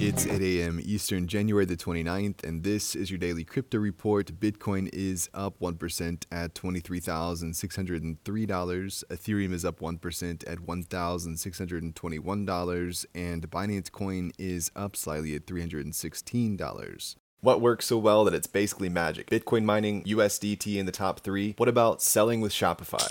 It's 8 a.m. Eastern, January the 29th, and this is your daily crypto report. Bitcoin is up 1% at $23,603. Ethereum is up 1% at $1,621. And Binance Coin is up slightly at $316. What works so well that it's basically magic? Bitcoin mining, USDT in the top three. What about selling with Shopify?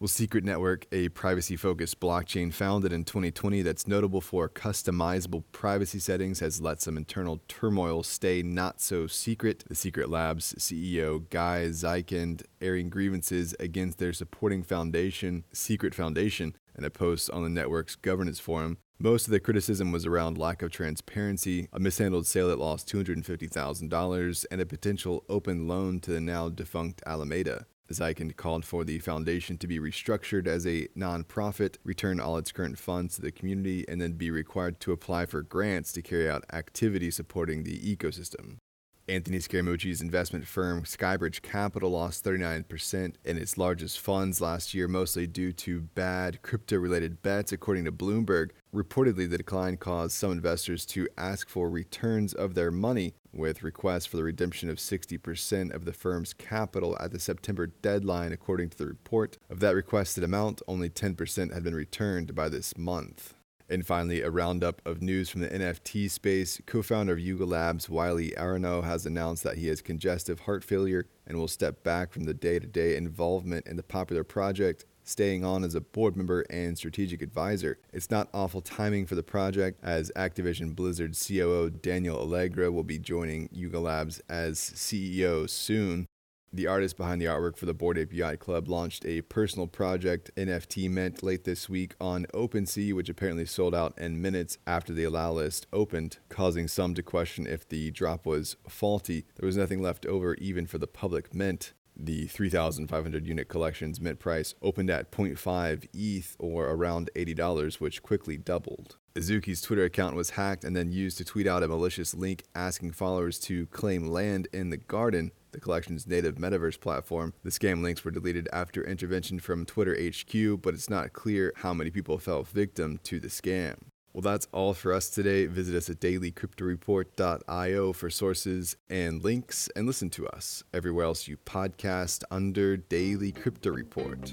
Well, Secret Network, a privacy focused blockchain founded in 2020 that's notable for customizable privacy settings, has let some internal turmoil stay not so secret. The Secret Labs CEO Guy Zyskind airing grievances against their supporting foundation, Secret Foundation, in a post on the network's governance forum. Most of the criticism was around lack of transparency, a mishandled sale that lost $250,000, and a potential open loan to the now defunct Alameda. Zyskind called for the foundation to be restructured as a nonprofit, return all its current funds to the community, and then be required to apply for grants to carry out activities supporting the ecosystem. Anthony Scaramucci's investment firm Skybridge Capital lost 39% in its largest funds last year, mostly due to bad crypto related bets, according to Bloomberg. Reportedly, the decline caused some investors to ask for returns of their money, with requests for the redemption of 60% of the firm's capital at the September deadline, according to the report. Of that requested amount, only 10% had been returned by this month. And finally, a roundup of news from the NFT space. Co founder of Yuga Labs, Wylie Aronow, has announced that he has congestive heart failure and will step back from the day to day involvement in the popular project, staying on as a board member and strategic advisor. It's not awful timing for the project, as Activision Blizzard COO Daniel Alegre will be joining Yuga Labs as CEO soon. The artist behind the artwork for the Bored Ape Yacht Club launched a personal project NFT mint late this week on OpenSea, which apparently sold out in minutes after the allow list opened, causing some to question if the drop was faulty. There was nothing left over even for the public mint. The 3,500 unit collection's mint price opened at 0.5 ETH or around $80, which quickly doubled. Azuki's Twitter account was hacked and then used to tweet out a malicious link asking followers to claim land in the garden the collection's native metaverse platform. The scam links were deleted after intervention from Twitter HQ, but it's not clear how many people fell victim to the scam. Well, that's all for us today. Visit us at dailycryptoreport.io for sources and links, and listen to us everywhere else you podcast under Daily Crypto Report.